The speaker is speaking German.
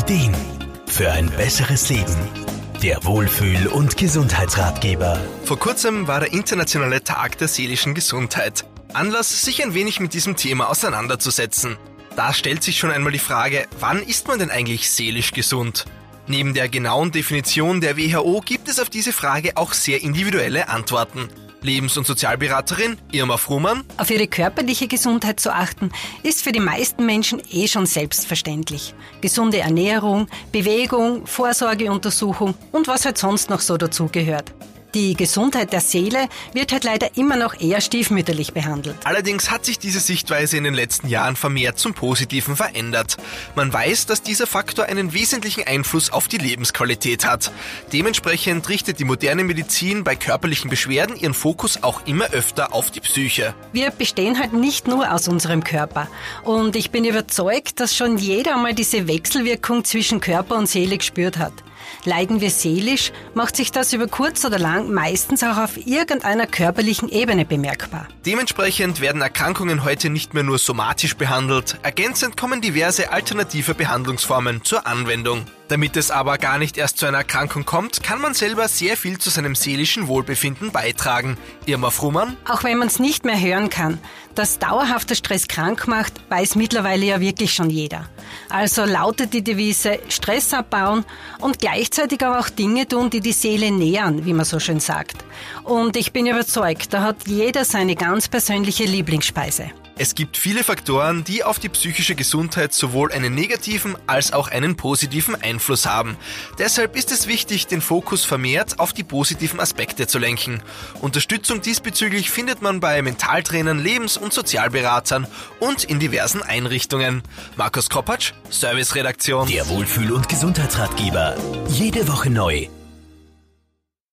Ideen für ein besseres Leben. Der Wohlfühl- und Gesundheitsratgeber. Vor kurzem war der internationale Tag der seelischen Gesundheit. Anlass, sich ein wenig mit diesem Thema auseinanderzusetzen. Da stellt sich schon einmal die Frage, wann ist man denn eigentlich seelisch gesund? Neben der genauen Definition der WHO gibt es auf diese Frage auch sehr individuelle Antworten. Lebens- und Sozialberaterin Irma Fruhmann. Auf ihre körperliche Gesundheit zu achten, ist für die meisten Menschen eh schon selbstverständlich. Gesunde Ernährung, Bewegung, Vorsorgeuntersuchung und was halt sonst noch so dazugehört. Die Gesundheit der Seele wird halt leider immer noch eher stiefmütterlich behandelt. Allerdings hat sich diese Sichtweise in den letzten Jahren vermehrt zum Positiven verändert. Man weiß, dass dieser Faktor einen wesentlichen Einfluss auf die Lebensqualität hat. Dementsprechend richtet die moderne Medizin bei körperlichen Beschwerden ihren Fokus auch immer öfter auf die Psyche. Wir bestehen halt nicht nur aus unserem Körper. Und ich bin überzeugt, dass schon jeder einmal diese Wechselwirkung zwischen Körper und Seele gespürt hat. Leiden wir seelisch, macht sich das über kurz oder lang meistens auch auf irgendeiner körperlichen Ebene bemerkbar. Dementsprechend werden Erkrankungen heute nicht mehr nur somatisch behandelt, ergänzend kommen diverse alternative Behandlungsformen zur Anwendung. Damit es aber gar nicht erst zu einer Erkrankung kommt, kann man selber sehr viel zu seinem seelischen Wohlbefinden beitragen. Irma Frumann? Auch wenn man es nicht mehr hören kann, dass dauerhafter Stress krank macht, weiß mittlerweile ja wirklich schon jeder. Also lautet die Devise Stress abbauen und gleichzeitig aber auch Dinge tun, die die Seele nähern, wie man so schön sagt. Und ich bin überzeugt, da hat jeder seine ganz persönliche Lieblingsspeise. Es gibt viele Faktoren, die auf die psychische Gesundheit sowohl einen negativen als auch einen positiven Einfluss haben. Deshalb ist es wichtig, den Fokus vermehrt auf die positiven Aspekte zu lenken. Unterstützung diesbezüglich findet man bei Mentaltrainern, Lebens- und Sozialberatern und in diversen Einrichtungen. Markus Kopacz, Serviceredaktion. Der Wohlfühl- und Gesundheitsratgeber. Jede Woche neu